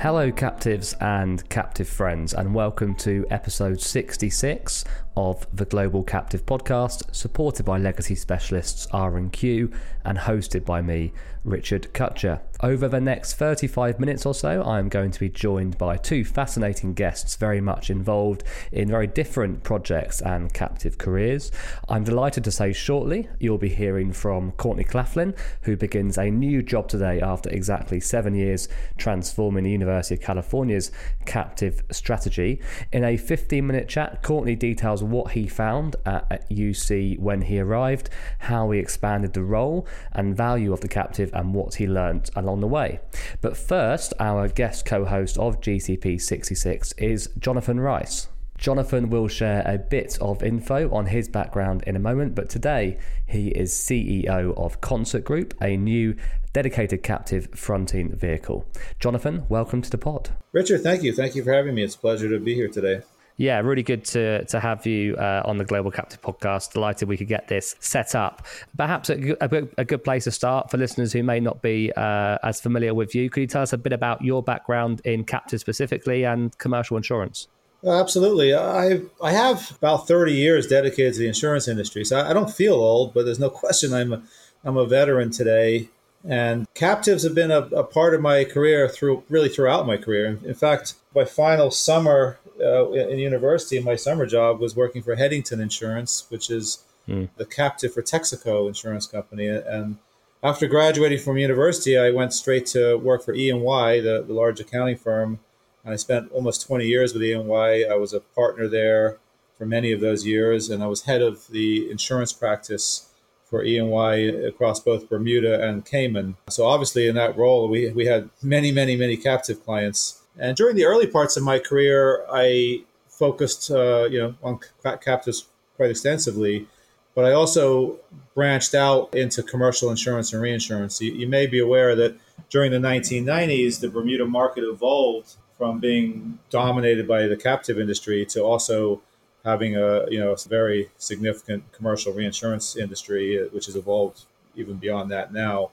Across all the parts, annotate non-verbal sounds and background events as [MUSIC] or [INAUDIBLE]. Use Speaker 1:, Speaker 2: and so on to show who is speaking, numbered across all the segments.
Speaker 1: Hello, captives and captive friends, and welcome to episode 66 of the Global Captive Podcast, supported by legacy specialists R&Q and hosted by me, Richard Cutcher. Over the next 35 minutes or so, I am going to be joined by two fascinating guests very much involved in very different projects and captive careers. I'm delighted to say shortly you'll be hearing from Courtney Claflin, who begins a new job today after exactly seven years transforming the University of California's captive strategy. In a 15 minute chat, Courtney details what he found at, UC when he arrived, how he expanded the role and value of the captive, and what he learnt along the way. But first, our guest co host of GCP 66 is Jonathan Rice. Jonathan will share a bit of info on his background in a moment, but today he is CEO of Concert Group, a new dedicated captive fronting vehicle. Jonathan, welcome to the pod.
Speaker 2: Richard, thank you. Thank you for having me. It's a pleasure to be here today.
Speaker 1: Yeah, really good to to have you uh, on the Global Captive podcast. Delighted we could get this set up. Perhaps a, a, a good place to start for listeners who may not be uh, as familiar with you. Could you tell us a bit about your background in captive specifically and commercial insurance?
Speaker 2: Absolutely. I I have about 30 years dedicated to the insurance industry. So I, I don't feel old, but there's no question I'm a, I'm a veteran today. And captives have been a, a part of my career through really throughout my career. In, fact, my final summer uh, in university, my summer job was working for Heddington Insurance, which is mm. the captive for Texaco Insurance Company. And after graduating from university, I went straight to work for E&Y, the, the large accounting firm. And I spent almost 20 years with E&Y. I was a partner there for many of those years, and I was head of the insurance practice for E&Y across both Bermuda and Cayman. So obviously in that role, we, we had many, many, many captive clients and during the early parts of my career, I focused, uh, you know, on captives quite extensively, but I also branched out into commercial insurance and reinsurance. You, you may be aware that during the 1990s, the Bermuda market evolved from being dominated by the captive industry to also having a you know a very significant commercial reinsurance industry, uh, which has evolved even beyond that now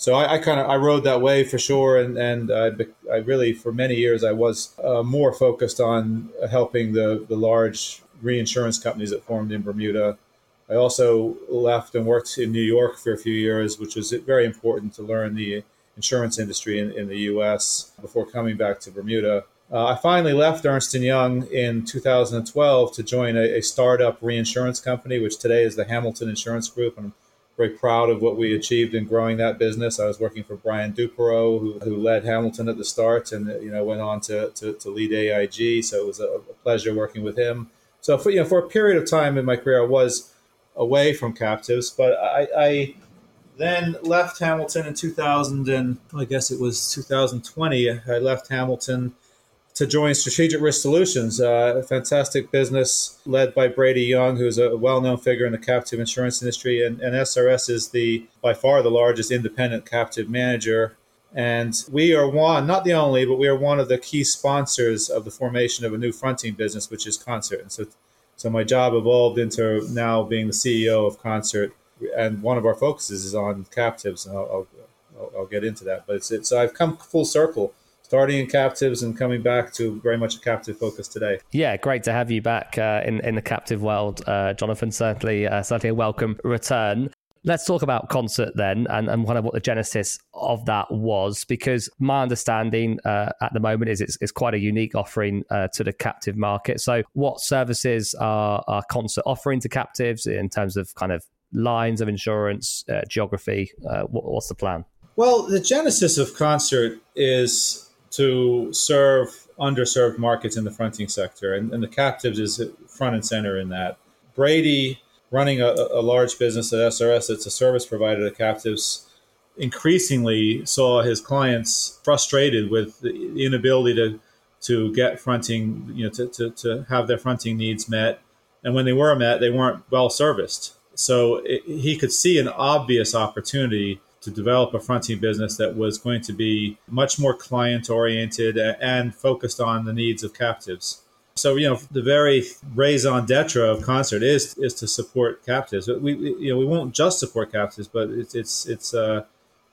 Speaker 2: so I, I kind of I rode that way for sure, and and uh, I really for many years I was uh, more focused on helping the the large reinsurance companies that formed in Bermuda. I also left and worked in New York for a few years, which was very important to learn the insurance industry in, in the U.S. before coming back to Bermuda. Uh, I finally left Ernst & Young in 2012 to join a, a, startup reinsurance company, which today is the Hamilton Insurance Group. I'm very proud of what we achieved in growing that business. I was working for Brian Duperreault, who, who led Hamilton at the start, and you know went on to, to, to lead AIG. So it was a, a, pleasure working with him. So for you know for a period of time in my career, I was away from captives, but I, I then left Hamilton in 2000, and I guess it was 2020. I left Hamilton to join Strategic Risk Solutions, uh, a fantastic business led by Brady Young, who's a well-known figure in the captive insurance industry, and, and SRS is the by far the largest independent captive manager. And we are one, not the only, but we are one of the key sponsors of the formation of a new fronting business, which is Concert. And so, so my job evolved into now being the CEO of Concert, and one of our focuses is on captives. And I'll, I'll, I'll get into that, but it's, it's I've come full circle starting in captives and coming back to very much a captive focus today.
Speaker 1: Yeah, great to have you back uh, in in the captive world, uh, Jonathan. Certainly, uh, certainly a welcome return. Let's talk about concert then, and, and kind of what the genesis of that was, because my understanding uh, at the moment is it's, it's, quite a unique offering uh, to the captive market. So, what services are, are concert offering to captives in terms of kind of lines of insurance, uh, geography? What, what's the plan?
Speaker 2: Well, the genesis of concert is to serve underserved markets in the fronting sector, and, and the captives is front and center in that. Brady, running a, a large business at SRS, it's a service provider to captives, increasingly saw his clients frustrated with the inability to to get fronting, you know, to, to, to have their fronting needs met. And when they were met, they weren't well serviced. So it, he could see an obvious opportunity to develop a fronting business that was going to be much more client oriented and focused on the needs of captives. So you know the very raison d'être of concert is is to support captives. But we you know we won't just support captives, but it's it's it's uh,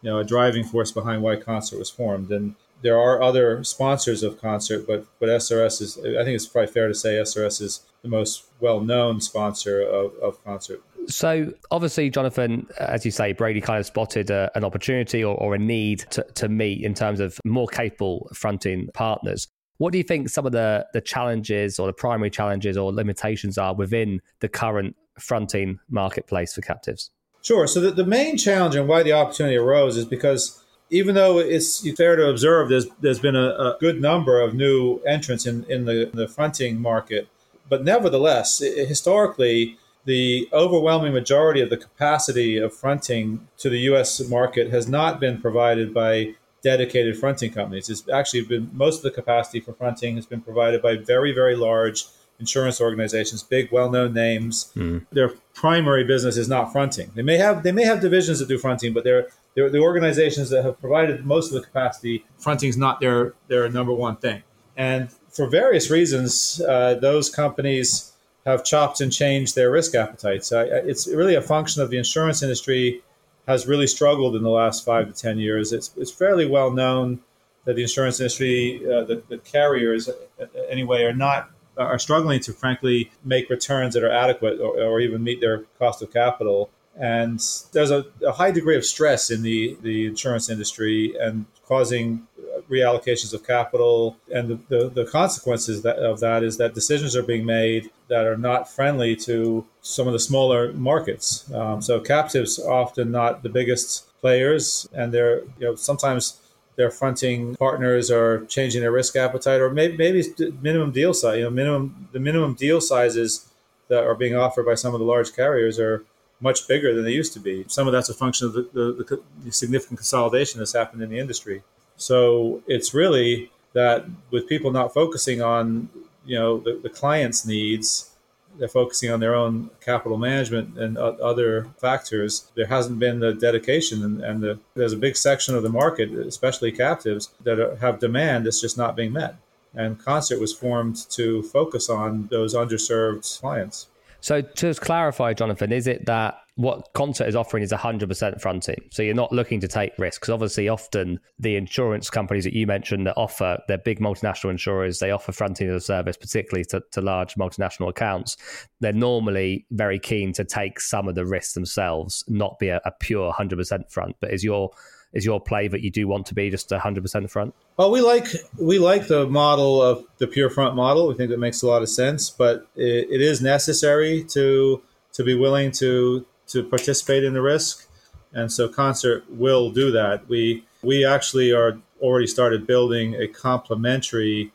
Speaker 2: you know a driving force behind why concert was formed. And there are other sponsors of concert, but but SRS is I think it's probably fair to say SRS is the most well known sponsor of, of concert.
Speaker 1: So obviously, Jonathan, as you say, Brady kind of spotted a, an opportunity or, or a need to, to meet in terms of more capable fronting partners. What do you think some of the, the challenges or the primary challenges or limitations are within the current fronting marketplace for captives?
Speaker 2: Sure. So the, the main challenge and why the opportunity arose is because even though it's fair to observe there's there's been a, a good number of new entrants in, in the, the fronting market, but nevertheless, it, historically, the overwhelming majority of the capacity of fronting to the U.S. market has not been provided by dedicated fronting companies. It's actually been most of the capacity for fronting has been provided by very, very large insurance organizations, big, well-known names. Mm. Their primary business is not fronting. They may have they may have divisions that do fronting, but they're they're the organizations that have provided most of the capacity. Fronting is not their their number one thing, and for various reasons, uh, those companies have chopped and changed their risk appetites. It's really a function of the insurance industry has really struggled in the last five to ten years. It's it's fairly well known that the insurance industry, uh, the, the carriers, uh, anyway, are not are struggling to frankly make returns that are adequate or, or even meet their cost of capital. And there's a, a, high degree of stress in the, the insurance industry and causing reallocations of capital. And the, the, the consequences that, of that is that decisions are being made that are not friendly to some of the smaller markets. Um, so captives are often not the biggest players, and they're you know sometimes their fronting partners are changing their risk appetite, or maybe, maybe minimum deal size. You know, minimum the minimum deal sizes that are being offered by some of the large carriers are much bigger than they used to be. Some of that's a function of the, the, the significant consolidation that's happened in the industry. So it's really that with people not focusing on you know the, the client's needs they're focusing on their own capital management and other factors. There hasn't been the dedication, and, and the, there's a big section of the market, especially captives, that are, have demand that's just not being met. And Concert was formed to focus on those underserved clients.
Speaker 1: So, to clarify, Jonathan, is it that what Concert is offering is 100% fronting. So you're not looking to take risks. Obviously, often the insurance companies that you mentioned that offer, they're big multinational insurers, they offer fronting as a service, particularly to, to large multinational accounts. They're normally very keen to take some of the risks themselves, not be a, a pure 100% front. But is your is your play that you do want to be just 100% front?
Speaker 2: Well, we like we like the model of the pure front model. We think that makes a lot of sense, but it, it is necessary to to be willing to to participate in the risk, and so Concert will do that. We we actually are already started building a complementary.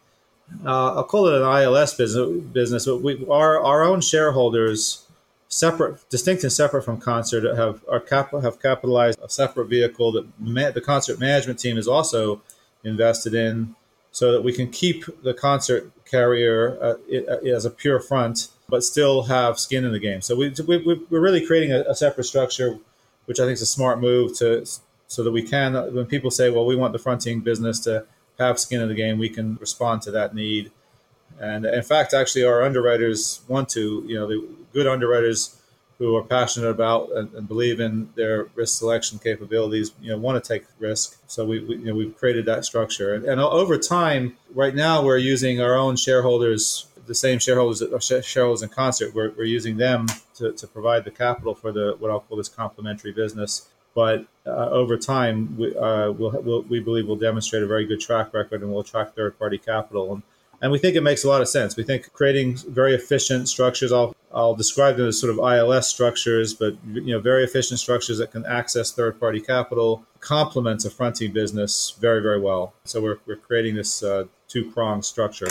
Speaker 2: Uh, I'll call it an ILS business. Business, but we our our own shareholders, separate, distinct and separate from Concert, have are cap, have capitalized a separate vehicle that ma- the Concert management team is also invested in, so that we can keep the Concert carrier uh, it, uh, as a pure front but still have skin in the game. So we, we, we're really creating a, a, separate structure, which I think is a smart move to so that we can, when people say, well, we want the fronting business to have skin in the game, we can respond to that need. And in fact, actually, our underwriters want to, you know, the good underwriters who are passionate about and, and believe in their risk selection capabilities, you know, want to take risk. So we, we you know, we've created that structure. And, and over time, right now, we're using our own shareholders the same shareholders shareholders in concert. We're, we're using them to, to provide the capital for the what I'll call this complementary business. But uh, over time, we, uh, we'll, we'll, we believe we'll demonstrate a very good track record and we'll attract third party capital. And, and we think it makes a lot of sense. We think creating very efficient structures. I'll I'll describe them as sort of ILS structures, but you know, very efficient structures that can access third-party capital complements a fronting business very, very well. So we're, we're creating this uh, two-pronged structure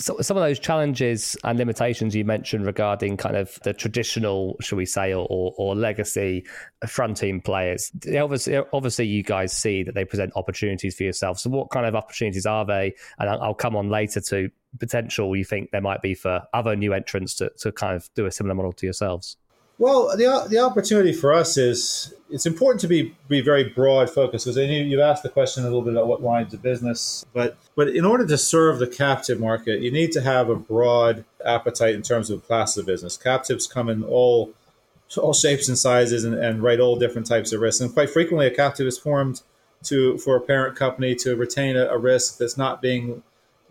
Speaker 1: so some of those challenges and limitations you mentioned regarding kind of the traditional, shall we say, or, or, or legacy fronting players, obviously, obviously, you guys see that they present opportunities for yourself. So, what kind of opportunities are they? And I'll, I'll come on later to potential you think there might be for other new entrants to, to kind of do a similar model to yourselves.
Speaker 2: Well, the, the opportunity for us is it's important to be be very broad focused because you, you've asked the question a little bit about what lines of business, but but in order to serve the captive market, you need to have a broad appetite in terms of class of business. Captives come in all all shapes and sizes and, and write all different types of risks, and quite frequently a captive is formed to for a parent company to retain a, a risk that's not being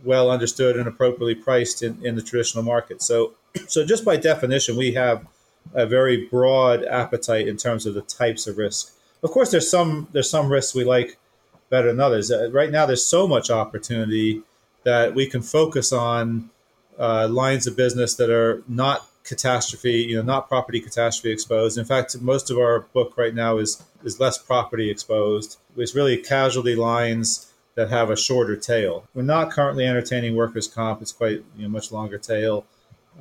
Speaker 2: well understood and appropriately priced in, in the traditional market. So, [CLEARS THROAT] so just by definition, we have a very broad appetite in terms of the types of risk. Of course, there's some there's some risks we like better than others. Uh, right now, there's so much opportunity that we can focus on uh, lines of business that are not catastrophe, you know, not property catastrophe exposed. In fact, most of our book right now is is less property exposed. It's really casualty lines that have a shorter tail. We're not currently entertaining workers' comp. It's quite you know, much longer tail.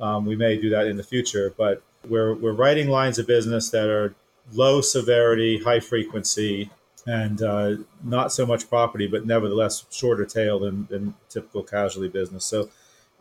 Speaker 2: Um, we may do that in the future, but we're we're writing lines of business that are low severity, high frequency, and uh, not so much property, but nevertheless shorter tail than, than typical casualty business. So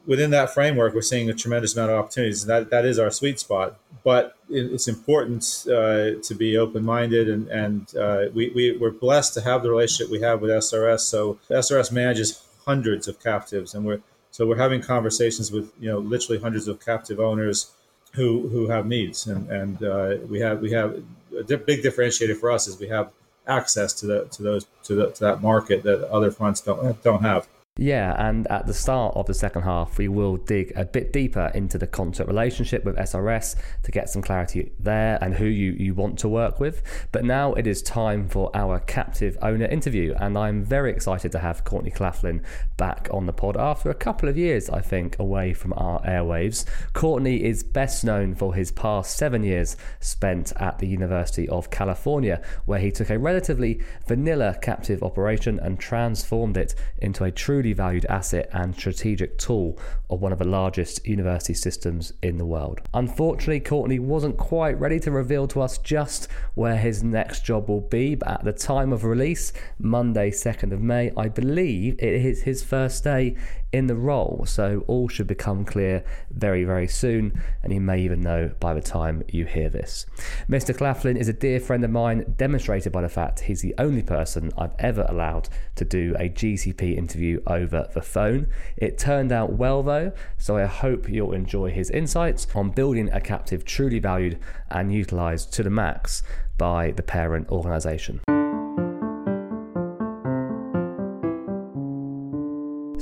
Speaker 2: within that framework, we're seeing a tremendous amount of opportunities. That that is our sweet spot. But it's important uh, to be open minded, and and uh, we, we we're blessed to have the relationship we have with SRS. So SRS manages hundreds of captives, and we're so we're having conversations with you know literally hundreds of captive owners who who have needs, and and uh, we have we have a big differentiator for us is we have access to the to those to, the, to that market that other fronts don't don't have.
Speaker 1: Yeah, and at the start of the second half, we will dig a bit deeper into the Concert relationship with SRS to get some clarity there and who you, you want to work with. But now it is time for our captive owner interview, and I'm very excited to have Courtney Claflin back on the pod after a couple of years, I think, away from our airwaves. Courtney is best known for his past seven years spent at the University of California, where he took a relatively vanilla captive operation and transformed it into a truly valued asset and strategic tool of one of the largest university systems in the world. Unfortunately, Courtney wasn't quite ready to reveal to us just where his next job will be, but at the time of release, Monday, 2nd of May, I believe it is his first day in the role. So all should become clear very, very soon, and you may even know by the time you hear this. Mr. Claflin is a dear friend of mine, demonstrated by the fact he's the only person I've ever allowed to do a GCP interview over the phone. It turned out well though, so I hope you'll enjoy his insights on building a captive truly valued and utilised to the max by the parent organisation.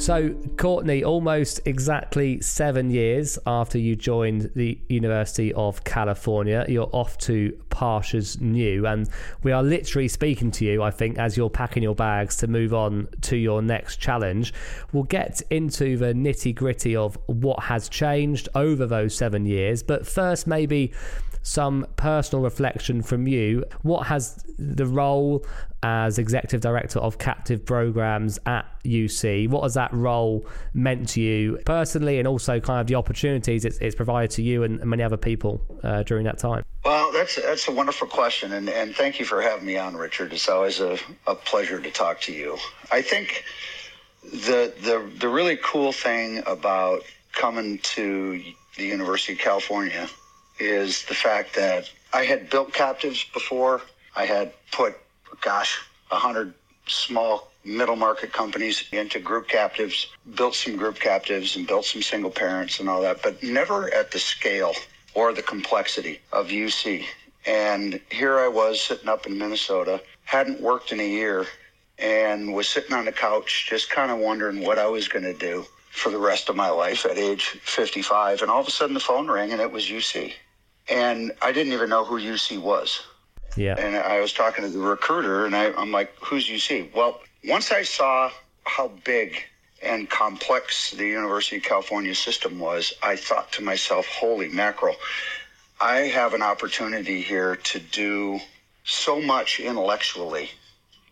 Speaker 1: So, Courtney, almost exactly seven years after you joined the University of California, you're off to Parshas New, and we are literally speaking to you, I think, as you're packing your bags to move on to your next challenge. We'll get into the nitty gritty of what has changed over those seven years, but first, maybe some personal reflection from you. What has the role as executive director of captive programs at UC, what has that role meant to you personally and also kind of the opportunities it's, it's provided to you and many other people uh, during that time?
Speaker 3: Well, that's that's a wonderful question, and, and thank you for having me on, Richard. It's always a, a pleasure to talk to you. I think the the the really cool thing about coming to the University of California is the fact that I had built captives before. I had put, gosh, a hundred small middle market companies into group captives, built some group captives and built some single parents and all that, but never at the scale or the complexity of UC. And here I was sitting up in Minnesota, hadn't worked in a year, and was sitting on the couch just kind of wondering what I was going to do for the rest of my life at age 55. And all of a sudden the phone rang and it was UC and I didn't even know who UC was.
Speaker 1: Yeah.
Speaker 3: And I was talking to the recruiter, and I, I'm like, "Who's UC?" Well, once I saw how big and complex the University of California system was, I thought to myself, "Holy mackerel! I have an opportunity here to do so much intellectually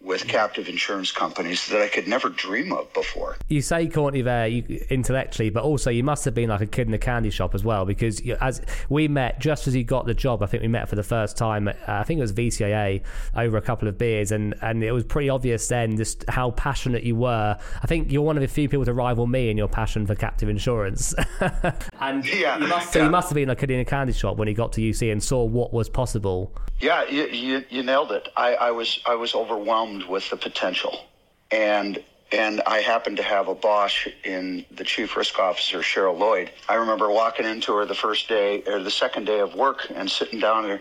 Speaker 3: with captive insurance companies that I could never dream of before.
Speaker 1: You say Courtney there you, intellectually, but also you must have been like a kid in a candy shop as well because you, as we met just as you got the job, I think we met for the first time. At, uh, I think it was VCIA over a couple of beers, and and it was pretty obvious then just how passionate you were. I think you're one of the few people to rival me in your passion for captive insurance. [LAUGHS] and yeah, you must, so yeah. you must have been like a kid in a candy shop when you got to UC and saw what was possible.
Speaker 3: Yeah, you, you, you nailed it. I, I was I was overwhelmed with the potential, and and I happened to have a boss in the chief risk officer, Cheryl Lloyd. I remember walking into her the first day or the second day of work and sitting down there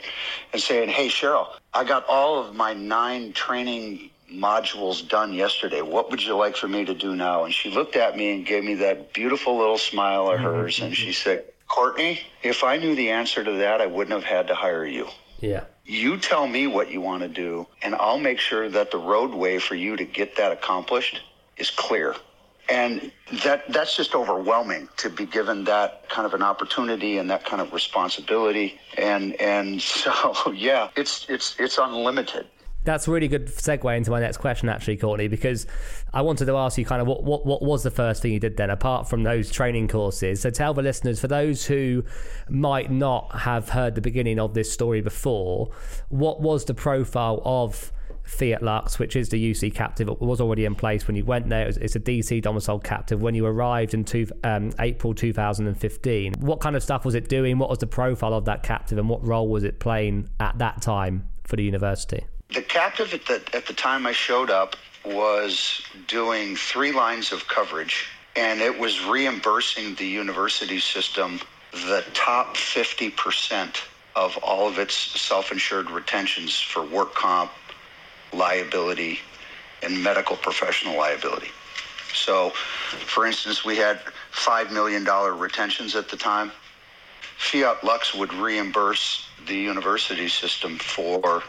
Speaker 3: and saying, Hey, Cheryl, I got all of my nine training modules done yesterday. What would you like for me to do now? And she looked at me and gave me that beautiful little smile of hers. And she said, Courtney, if I knew the answer to that, I wouldn't have had to hire you.
Speaker 1: Yeah.
Speaker 3: You tell me what you want to do, and I'll make sure that the roadway for you to get that accomplished is clear. And that that's just overwhelming to be given that kind of an opportunity and that kind of responsibility. And and [LAUGHS] so yeah, it's it's it's unlimited.
Speaker 1: That's a really good segue into my next question, actually, Courtney, because I wanted to ask you kind of what, what, what was the first thing you did then, apart from those training courses? So tell the listeners, for those who might not have heard the beginning of this story before, what was the profile of Fiat Lux, which is the UC captive, it was already in place when you went there. it's a DC domiciled captive. When you arrived in two, um, April 2015, what kind of stuff was it doing? What was the profile of that captive, and what role was it playing at that time for the university?
Speaker 3: The captive at the, at the time I showed up was doing three lines of coverage, and it was reimbursing the university system the top 50% of all of its self insured retentions for work comp, liability, and medical professional liability. So, for instance, we had $5 million retentions at the time. Fiat Lux would reimburse the university system for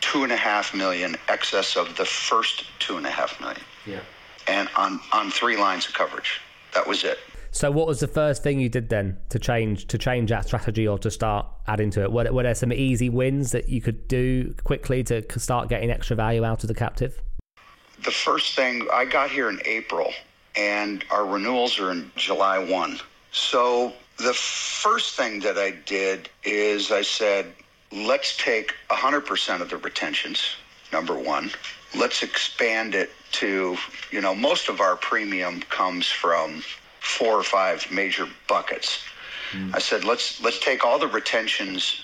Speaker 3: two and a half million excess of the first two and a half million.
Speaker 1: Yeah.
Speaker 3: And on on three lines of coverage. That was it.
Speaker 1: So, what was the first thing you did then to change to change that strategy or to start adding to it? Were, were there some easy wins that you could do quickly to start getting extra value out of the captive?
Speaker 3: The first thing I got here in April, and our renewals are in July one. So the first thing that I did is I said, let's take 100% of the retentions, number one. Let's expand it to, you know, most of our premium comes from four or five major buckets. Mm. I said, let's let's take all the retentions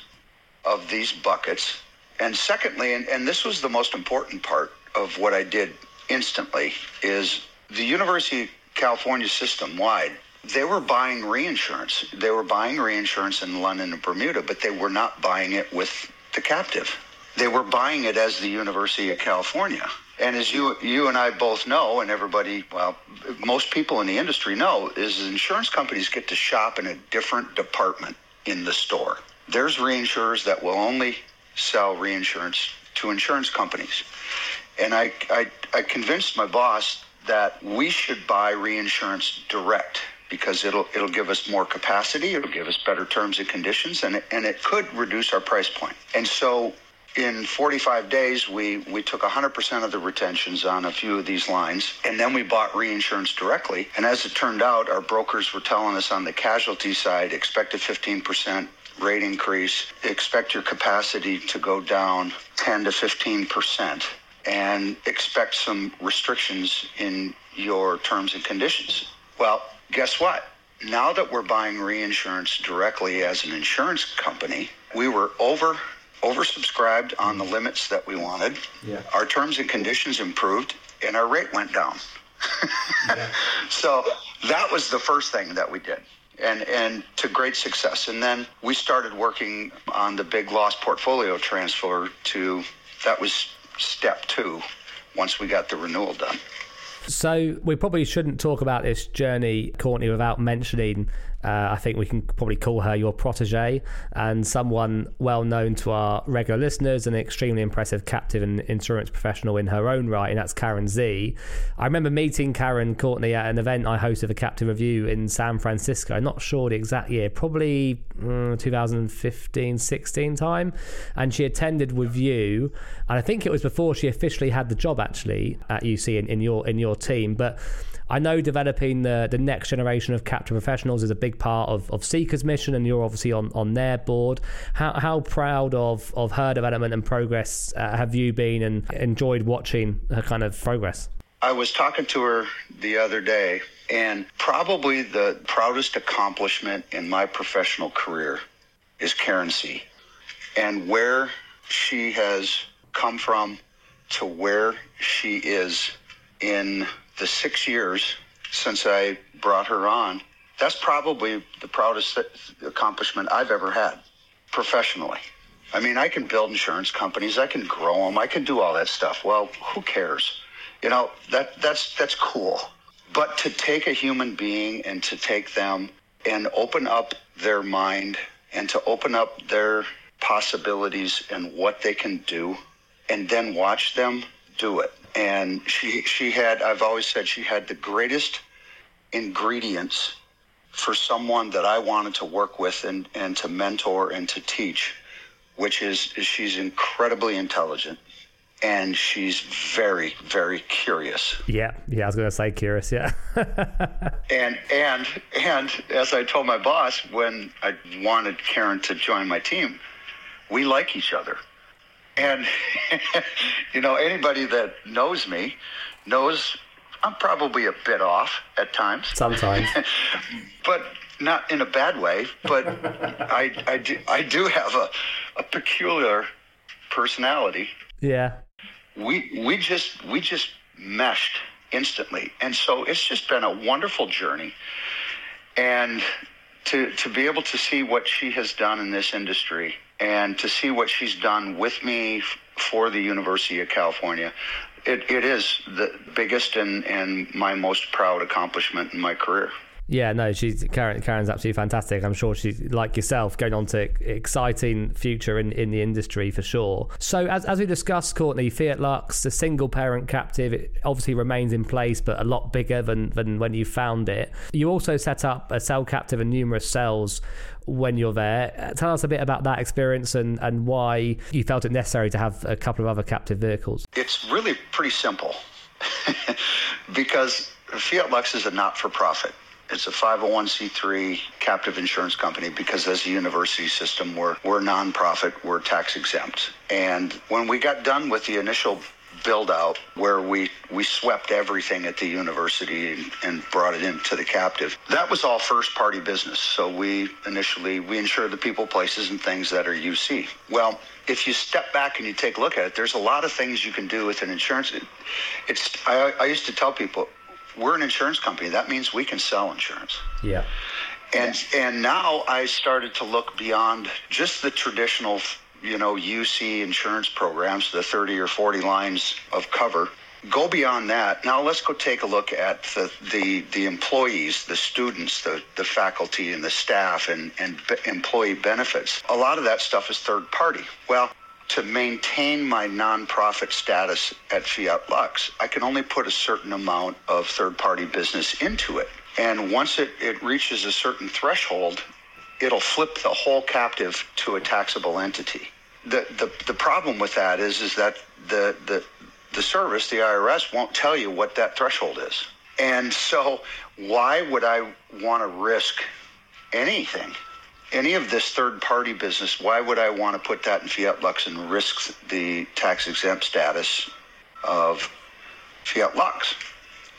Speaker 3: of these buckets. And secondly, and, and this was the most important part of what I did instantly, is the University of California system wide they were buying reinsurance. They were buying reinsurance in London and Bermuda, but they were not buying it with the captive. They were buying it as the University of California. And as you you and I both know, and everybody, well, most people in the industry know, is insurance companies get to shop in a different department in the store. There's reinsurers that will only sell reinsurance to insurance companies. And I, I, I convinced my boss that we should buy reinsurance direct because it'll it'll give us more capacity, it'll give us better terms and conditions, and it, and it could reduce our price point. And so in 45 days, we, we took 100% of the retentions on a few of these lines, and then we bought reinsurance directly. And as it turned out, our brokers were telling us on the casualty side, expect a 15% rate increase, expect your capacity to go down 10 to 15%, and expect some restrictions in your terms and conditions. Well, guess what? Now that we're buying reinsurance directly as an insurance company, we were over oversubscribed on the limits that we wanted.
Speaker 1: Yeah.
Speaker 3: Our terms and conditions improved and our rate went down. yeah. [LAUGHS] So that was the first thing that we did. And and to great success. And then we started working on the big loss portfolio transfer to that was step 2 once we got the renewal done.
Speaker 1: So we probably shouldn't talk about this journey, Courtney, without mentioning uh, I think we can probably call her your protege and someone well known to our regular listeners, an extremely impressive captive and insurance professional in her own right, and that's Karen Z. I remember meeting Karen Courtney at an event I hosted for Captive Review in San Francisco. I'm not sure the exact year, probably mm, 2015 16 time. And she attended with you, and I think it was before she officially had the job actually at UC in, in your in your team. But I know developing the, the next generation of captive professionals is a big part of, of CICA's mission, and you're obviously on, on their board. How, how proud of, of her development and progress uh, have you been and enjoyed watching her kind of progress?
Speaker 3: I was talking to her the other day, and probably the proudest accomplishment in my professional career is Karen C. And where she has come from to where she is in the six years since I brought her on, that's probably the proudest accomplishment I've ever had professionally. I mean, I can build insurance companies, I can grow them, I can do all that stuff. Well, who cares? You know, that that's that's cool. But to take a human being and to take them and open up their mind and to open up their possibilities and what they can do and then watch them do it. And she she had I've always said she had the greatest ingredients for someone that I wanted to work with and, and to mentor and to teach, which is, is she's incredibly intelligent and she's very, very curious.
Speaker 1: Yeah, yeah, I was going to say curious, yeah. [LAUGHS]
Speaker 3: and and and as I told my boss when I wanted Karen to join my team, we like each other. And [LAUGHS] you know, anybody that knows me knows I'm probably a bit off at times.
Speaker 1: Sometimes. [LAUGHS]
Speaker 3: but not in a bad way. But [LAUGHS] I, I, do, I do have a, a peculiar personality.
Speaker 1: Yeah.
Speaker 3: We, we just, we just meshed instantly. And so it's just been a wonderful journey. And to, to be able to see what she has done in this industry and to see what she's done with me for the University of California, it, it is the biggest and, and my most proud accomplishment in my career.
Speaker 1: Yeah, no, she's Karen. Karen's absolutely fantastic. I'm sure she's like yourself, going on to exciting future in, in the industry for sure. So, as, as we discussed, Courtney, Fiat Lux, the single parent captive, it obviously remains in place, but a lot bigger than than when you found it. You also set up a cell captive and numerous cells when you're there. Tell us a bit about that experience and, and why you felt it necessary to have a couple of other captive vehicles.
Speaker 3: It's really pretty simple [LAUGHS] because Fiat Lux is a not for profit. It's a 501c3 captive insurance company because as a university system, we're, we're nonprofit, we're tax exempt. And when we got done with the initial build out where we, we swept everything at the university and, brought it into the captive. That was all first party business. So we initially, we insured the people, places, and things that are UC. Well, if you step back and you take a look at it, there's a lot of things you can do with an insurance. It, it's, I, I used to tell people, we're an insurance company. That means we can sell insurance.
Speaker 1: Yeah.
Speaker 3: And and now I started to look beyond just the traditional you know, UC insurance programs, the 30 or 40 lines of cover. Go beyond that. Now let's go take a look at the, the, the employees, the students, the, the faculty and the staff and, and employee benefits. A lot of that stuff is third party. Well, to maintain my nonprofit status at Fiat Lux, I can only put a certain amount of third party business into it. And once it, it reaches a certain threshold, it'll flip the whole captive to a taxable entity the, the, the problem with that is is that the, the the service, the IRS, won't tell you what that threshold is. And so why would I want to risk anything? Any of this third party business, why would I want to put that in Fiat Lux and risk the tax exempt status of Fiat Lux?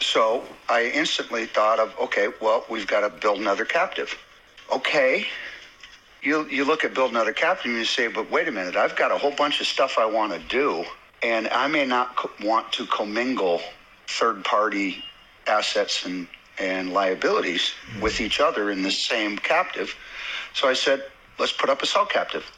Speaker 3: So I instantly thought of, okay, well, we've got to build another captive. Okay, you you look at building another captive and you say, but wait a minute, I've got a whole bunch of stuff I want to do, and I may not co- want to commingle third party assets and and liabilities with each other in the same captive. So I said, let's put up a cell captive.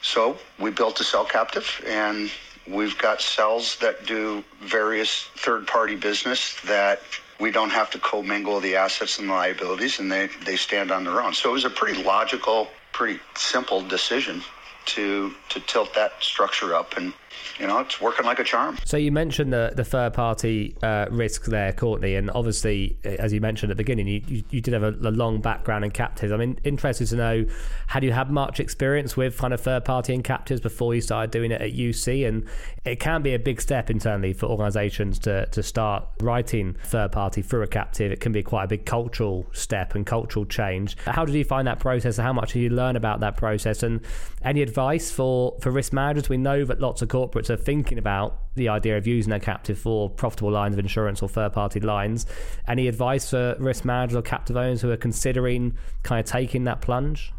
Speaker 3: So we built a cell captive and we've got cells that do various third party business that we don't have to commingle the assets and the liabilities and they, they stand on their own. So it was a pretty logical pretty simple decision to to tilt that structure up and you know it's working like a charm.
Speaker 1: So you mentioned the the third party uh, risk there courtney and obviously as you mentioned at the beginning you, you, you did have a, a, long background in captives. I'm interested to know had you had much experience with kind of third party and captives before you started doing it at uc and it can be a big step internally for organizations to to start writing third party through a captive. It can be quite a big cultural step and cultural change. How did you find that process? How much did you learn about that process? And any advice for, for risk managers? We know that lots of corporates are thinking about the idea of using a captive for profitable lines of insurance or third party lines. Any advice for risk managers or captive owners who are considering kind of taking that plunge?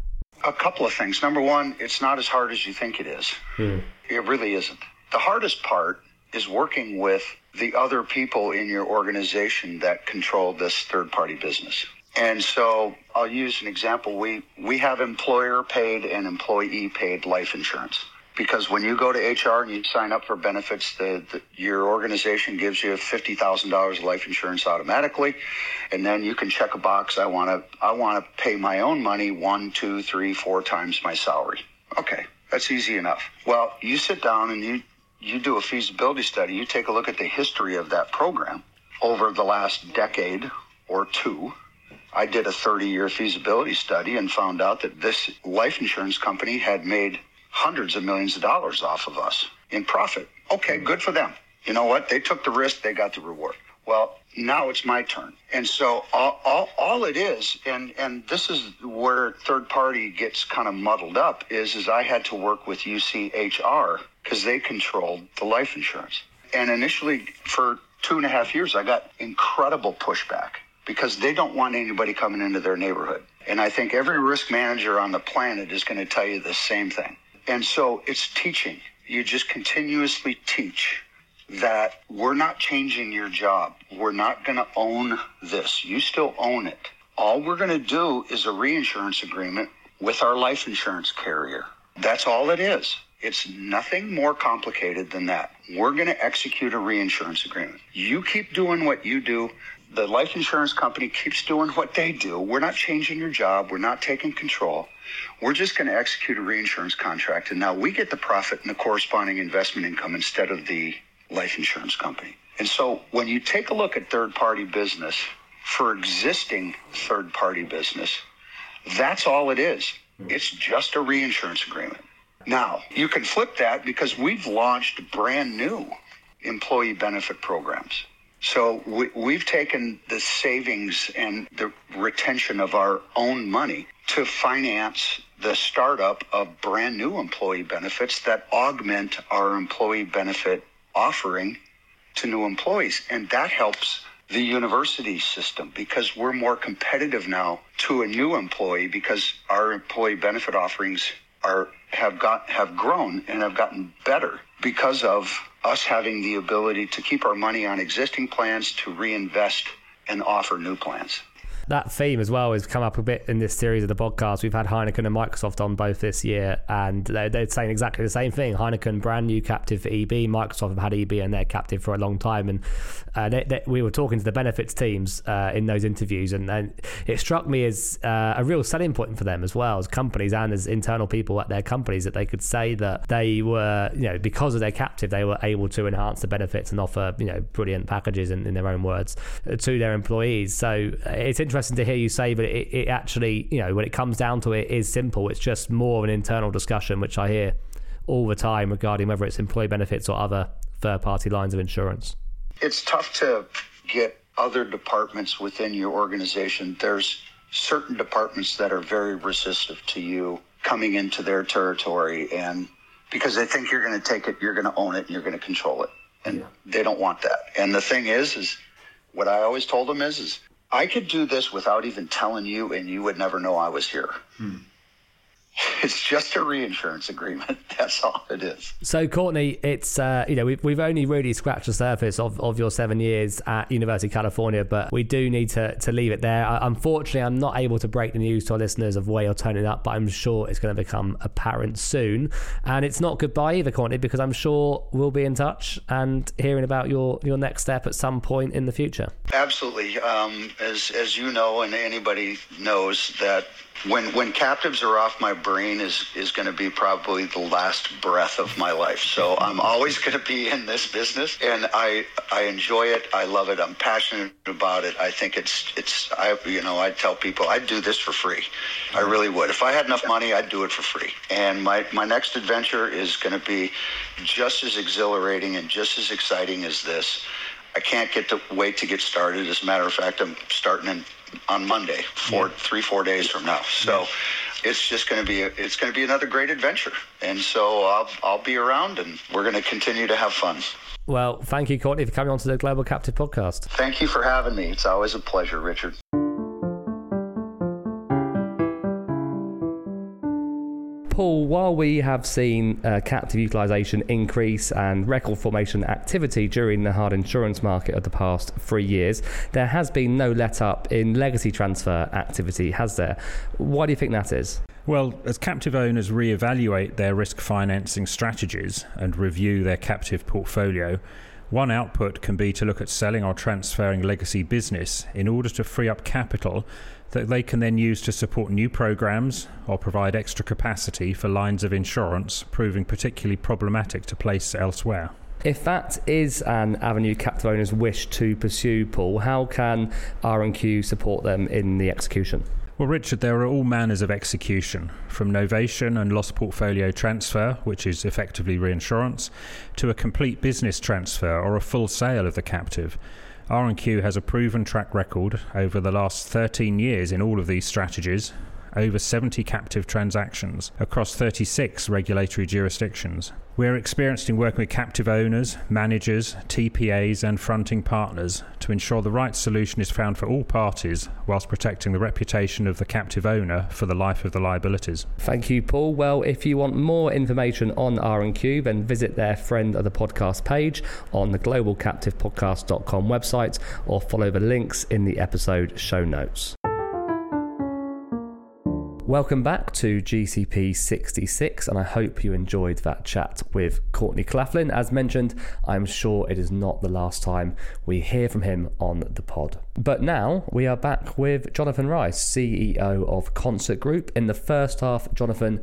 Speaker 3: A couple of things. Number one, it's not as hard as you think it is. Hmm. It really isn't. The hardest part is working with the other people in your organization that control this third party business. And so I'll use an example. We we have employer paid and employee paid life insurance because when you go to HR and you sign up for benefits, the, the your organization gives you fifty thousand dollars of life insurance automatically, and then you can check a box. I want to I want to pay my own money one, two, three, four times my salary. Okay, that's easy enough. Well, you sit down and you you do a feasibility study. You take a look at the history of that program over the last decade or two I did a 30 year feasibility study and found out that this life insurance company had made hundreds of millions of dollars off of us in profit. Okay, good for them. You know what? They took the risk, they got the reward. Well, now it's my turn. And so all, all, all it is, and, and this is where third party gets kind of muddled up, is, is I had to work with UCHR because they controlled the life insurance. And initially, for two and a half years, I got incredible pushback because they don't want anybody coming into their neighborhood. And I think every risk manager on the planet is going to tell you the same thing. And so it's teaching. You just continuously teach that we're not changing your job. We're not going to own this. You still own it. All we're going to do is a reinsurance agreement with our life insurance carrier. That's all it is. It's nothing more complicated than that. We're going to execute a reinsurance agreement. You keep doing what you do the life insurance company keeps doing what they do. We're not changing your job. We're not taking control. We're just going to execute a reinsurance contract. And now we get the profit and the corresponding investment income instead of the life insurance company. And so when you take a look at third party business for existing third party business, that's all it is. It's just a reinsurance agreement. Now, you can flip that because we've launched brand new employee benefit programs. So we, we've taken the savings and the retention of our own money to finance the startup of brand new employee benefits that augment our employee benefit offering to new employees. And that helps the university system because we're more competitive now to a new employee because our employee benefit offerings are have got have grown and have gotten better because of us having the ability to keep our money on existing plans to reinvest and offer new plans
Speaker 1: that theme as well has come up a bit in this series of the podcast. We've had Heineken and Microsoft on both this year, and they're, they're saying exactly the same thing. Heineken, brand new captive for EB. Microsoft have had EB and they're captive for a long time. And uh, they, they, we were talking to the benefits teams uh, in those interviews, and, and it struck me as uh, a real selling point for them as well as companies and as internal people at their companies that they could say that they were, you know, because of their captive, they were able to enhance the benefits and offer, you know, brilliant packages in, in their own words uh, to their employees. So uh, it's interesting interesting to hear you say, but it, it actually, you know, when it comes down to it, is simple. It's just more of an internal discussion, which I hear all the time regarding whether it's employee benefits or other third party lines of insurance.
Speaker 3: It's tough to get other departments within your organization. There's certain departments that are very resistive to you coming into their territory and because they think you're going to take it, you're going to own it, and you're going to control it. And yeah. they don't want that. And the thing is, is what I always told them is, is I could do this without even telling you, and you would never know I was here. Hmm. [LAUGHS] It's just a reinsurance agreement. [LAUGHS] That's all it is.
Speaker 1: So, Courtney, it's uh, you know we've we've only really scratched the surface of, of your seven years at University of California, but we do need to to leave it there. I, unfortunately, I'm not able to break the news to our listeners of where you're turning up, but I'm sure it's going to become apparent soon. And it's not goodbye either, Courtney, because I'm sure we'll be in touch and hearing about your your next step at some point in the future.
Speaker 3: Absolutely, um, as as you know, and anybody knows that when when captives are off my brain is is going to be probably the last breath of my life so i'm always going to be in this business and i i enjoy it i love it i'm passionate about it i think it's it's i you know i tell people i'd do this for free i really would if i had enough money i'd do it for free and my my next adventure is going to be just as exhilarating and just as exciting as this I can't get to wait to get started. As a matter of fact, I'm starting in on Monday, yeah. three, four days from now. So yeah. It's just going to be a, it's going to be another great adventure. And so I'll I'll be around, and we're going to continue to have fun.
Speaker 1: Well, thank you, Courtney, for coming on to the Global Captive podcast.
Speaker 3: Thank you for having me. It's always a pleasure, Richard.
Speaker 1: While we have seen uh, captive utilisation increase and record formation activity during the hard insurance market of the past three years, there has been no let up in legacy transfer activity, has there? Why do you think that is?
Speaker 4: Well, as captive owners re-evaluate their risk financing strategies and review their captive portfolio, one output can be to look at selling or transferring legacy business in order to free up capital that they can then use to support new programs or provide extra capacity for lines of insurance proving particularly problematic to place elsewhere.
Speaker 1: If that is an avenue captive owners wish to pursue, Paul, how can R&Q support them in the execution?
Speaker 4: Well, Richard, there are all manners of execution, from novation and loss portfolio transfer, which is effectively reinsurance, to a complete business transfer or a full sale of the captive. R&Q has a proven track record over the last 13 years in all of these strategies, over 70 captive transactions across 36 regulatory jurisdictions. We're experienced in working with captive owners, managers, TPAs, and fronting partners to ensure the right solution is found for all parties whilst protecting the reputation of the captive owner for the life of the liabilities.
Speaker 1: Thank you, Paul. Well, if you want more information on R&Q, then visit their friend of the podcast page on the globalcaptivepodcast.com website or follow the links in the episode show notes. Welcome back to GCP 66, and I hope you enjoyed that chat with Courtney Claflin. As mentioned, I'm sure it is not the last time we hear from him on the pod. But now we are back with Jonathan Rice, CEO of Concert Group. In the first half, Jonathan,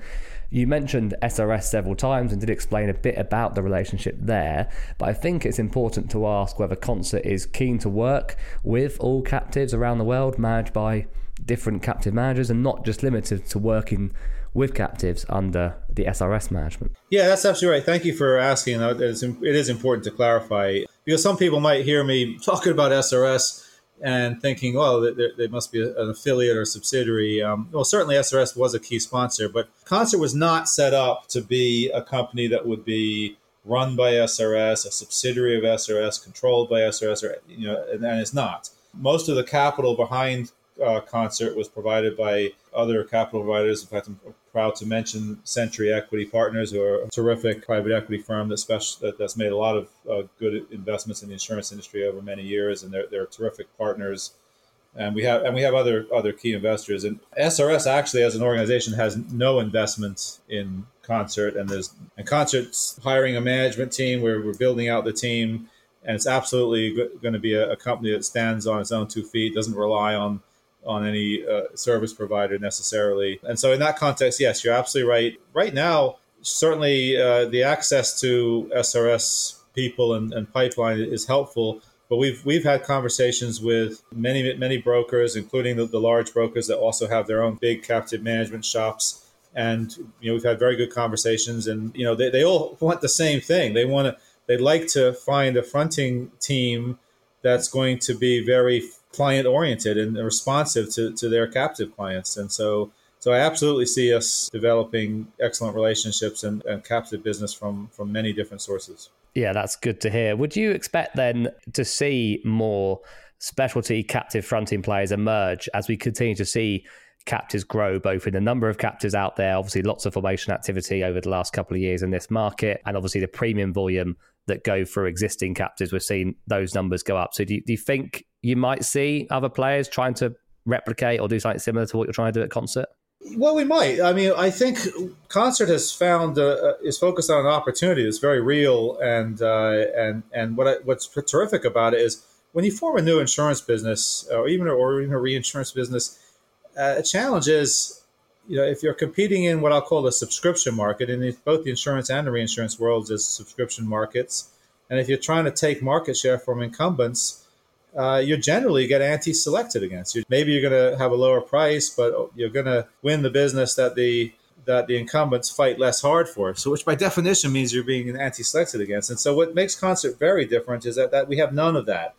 Speaker 1: you mentioned SRS several times and did explain a bit about the relationship there, but I think it's important to ask whether Concert is keen to work with all captives around the world managed by different captive managers and not just limited to working with captives under the SRS management.
Speaker 2: Yeah, that's absolutely right. Thank you for asking. It is important to clarify because some people might hear me talking about SRS and thinking, well, they must be an affiliate or subsidiary. Um, well, certainly SRS was a key sponsor, but Concert was not set up to be a company that would be run by SRS, a subsidiary of SRS, controlled by SRS, or you know, and, and it's not. Most of the capital behind uh, concert was provided by other capital providers. In fact, I'm proud to mention Century Equity Partners, who are a terrific private equity firm that special, that's made a lot of uh, good investments in the insurance industry over many years, and they're, they're terrific partners. And we have and we have other other key investors. And SRS actually, as an organization, has no investment in Concert, and there's and Concert's hiring a management team. Where we're building out the team, and it's absolutely going to be a, a company that stands on its own two feet, doesn't rely on on any uh, service provider necessarily. And so, in that context, yes, you're absolutely right. Right now, certainly uh, the access to SRS people and, and, pipeline is helpful. But we've we've had conversations with many many brokers, including the, the large brokers that also have their own big captive management shops. And you know we've had very good conversations, and you know they, they all want the same thing. They want to they'd like to find a fronting team that's going to be very client oriented and responsive to, to their captive clients. And so, so I absolutely see us developing excellent relationships and, and captive business from, from many different sources.
Speaker 1: Yeah, that's good to hear. Would you expect then to see more specialty captive fronting players emerge as we continue to see captives grow, both in the number of captives out there, obviously lots of formation activity over the last couple of years in this market, and obviously the premium volume that go through existing captives. We've seen those numbers go up. So do you, do you think you might see other players trying to replicate or do something similar to what you're trying to do at Concert?
Speaker 2: Well, we might. I mean, I think Concert has found uh, uh, is focused on an opportunity that's very real, and uh, and and what I, what's terrific about it is when you form a new insurance business or even or even a reinsurance business, uh, a challenge is you know if you're competing in what I'll call the subscription market, and both the insurance and the reinsurance worlds is subscription markets, and if you're trying to take market share from incumbents uh, you generally get anti-selected against. You, maybe you're going to have a lower price, but you're going to win the business that the that the incumbents fight less hard for. So, which by definition means you're being anti-selected against. And so, what makes concert very different is that, that we have none of that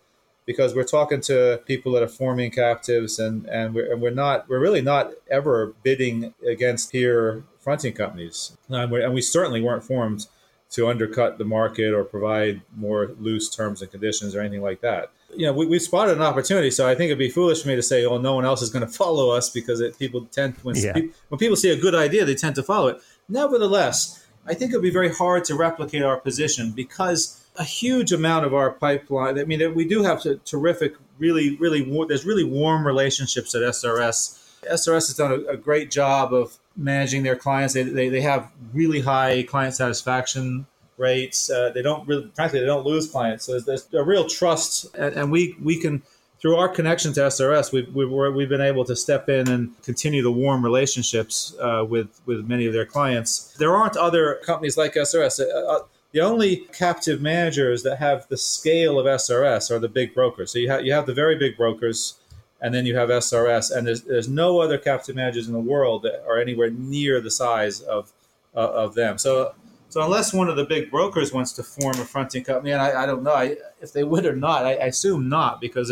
Speaker 2: because we're talking to people that are forming captives, and and we're, and we're not we're really not ever bidding against peer fronting companies, and, and we certainly weren't formed to undercut the market or provide more loose terms and conditions or anything like that you know, we, we spotted an opportunity. So I think it'd be foolish for me to say, "Oh, no one else is going [LAUGHS] to follow us," because it, people tend when yeah. people, when people see a good idea, they tend to follow it. Nevertheless, I think it would be very hard to replicate our position because a huge amount of our pipeline. I mean, we do have terrific, really, really. There's really warm relationships at SRS. SRS has done a, a great job of managing their clients. They, they, they have really high client satisfaction rates. Uh, they don't really, frankly, they don't lose clients. So there's, there's a real trust, and, and, we we can through our connection to SRS, we've we've, we've been able to step in and continue the warm relationships uh, with with many of their clients. There aren't other companies like SRS. Uh, uh, the only captive managers that have the scale of SRS are the big brokers. So you have you have the very big brokers and then you have SRS, and there's there's no other captive managers in the world that are anywhere near the size of uh, of them. So so unless one of the big brokers wants to form a fronting company, and I, I don't know I, if they would or not, I, I assume not because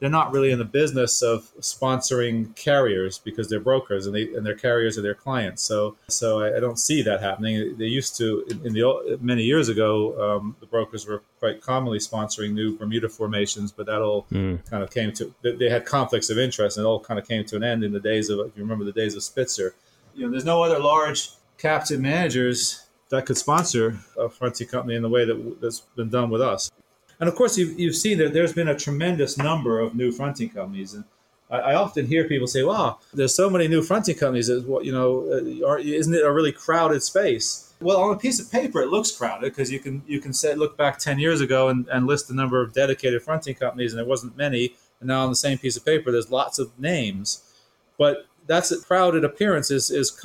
Speaker 2: they're not really in the business of sponsoring carriers because they're brokers and they and their carriers are their clients. So so I, I don't see that happening. They used to in, in the many years ago, um, the brokers were quite commonly sponsoring new Bermuda formations, but that all mm. kind of came to they had conflicts of interest and it all kind of came to an end in the days of if you remember the days of Spitzer. You know, there's no other large captive managers that could sponsor a fronting company in the way that that's been done with us. And of course, you've, you've seen that there's been a tremendous number of new fronting companies. And I, I often hear people say, wow, there's so many new fronting companies. What you know, uh, isn't it a really crowded space? Well, on a piece of paper, it looks crowded because you can you can say, look back 10 years ago and, and list the number of dedicated fronting companies, and there wasn't many. And now on the same piece of paper, there's lots of names. But that's a crowded appearance is, is,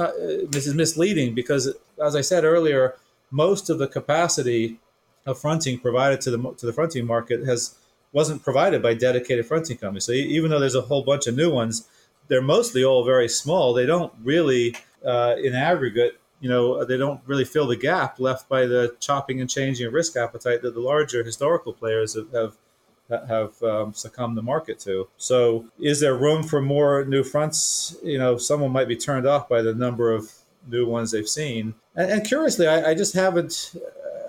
Speaker 2: is misleading because, as I said earlier, most of the capacity of fronting provided to the to the fronting market has wasn't provided by dedicated fronting companies. So even though there's a whole bunch of new ones, they're mostly all very small. They don't really, uh, in aggregate, you know, they don't really fill the gap left by the chopping and changing risk appetite that the larger historical players have, have have um, succumbed the market to. So, is there room for more new fronts? You know, someone might be turned off by the number of new ones they've seen. And, and curiously, I, I, just haven't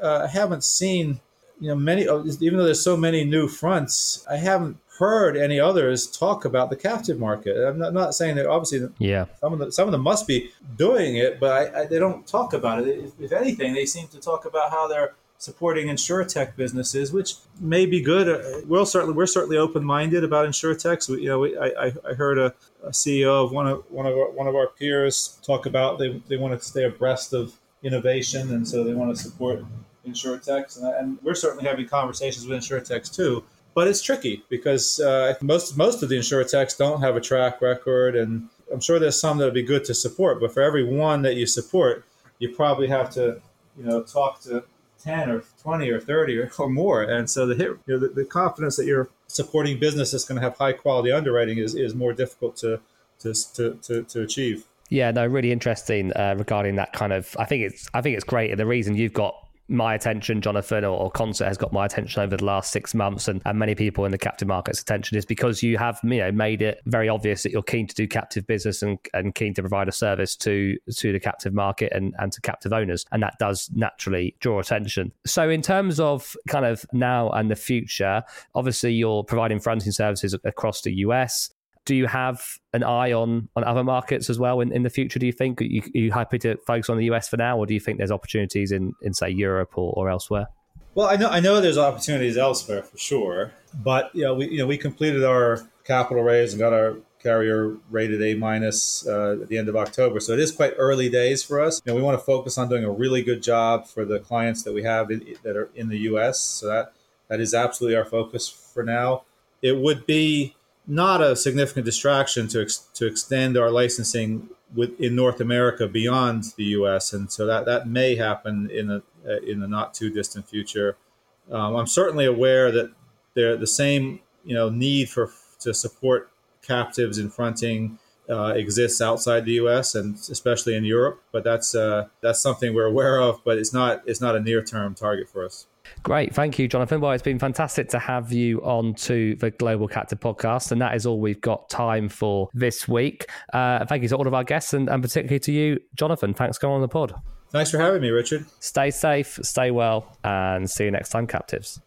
Speaker 2: uh, haven't seen, you know, many. Even though there's so many new fronts, I haven't heard any others talk about the captive market. I'm not, not saying that obviously,
Speaker 1: yeah,
Speaker 2: some of them some of them must be doing it, but I, I, they don't talk about it. If, if, anything, they seem to talk about how they're supporting insurtech businesses, which may be good. Uh, we'll certainly we're certainly open minded about insurtechs. We, you know, we, I, I heard a, a, CEO of one of one of our, one of our peers talk about they they want to stay abreast of innovation, and so they want to support insurtechs, and, and we're certainly having conversations with insurtechs too. But it's tricky because uh, most most of the insurtechs don't have a track record, and I'm sure there's some that would be good to support. But for every one that you support, you probably have to, you know, talk to 10 or 20 or 30 or, or more. And so the hit, you know, the, the, confidence that you're supporting business that's going to have high quality underwriting is, is more difficult to, to, to, to achieve.
Speaker 1: Yeah, no, really interesting uh, regarding that kind of. I think it's I think it's great. The reason you've got my attention, Jonathan, or, or, Concert has got my attention over the last six months, and, and many people in the captive market's attention is because you have you know made it very obvious that you're keen to do captive business and, and keen to provide a service to to the captive market and, and to captive owners, and that does naturally draw attention. So, in terms of kind of now and the future, obviously you're providing fronting services across the US do you have an eye on on other markets as well in, in the future? Do you think are you, are you happy to focus on the US for now, or do you think there's opportunities in in say Europe or, or elsewhere?
Speaker 2: Well, I know I know there's opportunities elsewhere for sure, but you know we you know we completed our capital raise and got our carrier rated A minus uh, at the end of October. So it is quite early days for us. You know, we want to focus on doing a really good job for the clients that we have in, that are in the U.S. So that that is absolutely our focus for now. It would be not a significant distraction to ex- to extend our licensing with in North America beyond the U.S. and so that that may happen in a uh, in the not too distant future. Um, I'm certainly aware that there the same you know need for to support captives in fronting uh, exists outside the U.S. and especially in Europe, but that's uh, that's something we're aware of, but it's not it's not a near term target for us.
Speaker 1: Great. Thank you, Jonathan. Well, it's been fantastic to have you on to the Global Captive podcast. And that is all we've got time for this week. Uh, thank you to all of our guests and, and particularly to you, Jonathan. Thanks for coming on the pod.
Speaker 2: Thanks for having me, Richard.
Speaker 1: Stay safe, stay well, and see you next time, captives.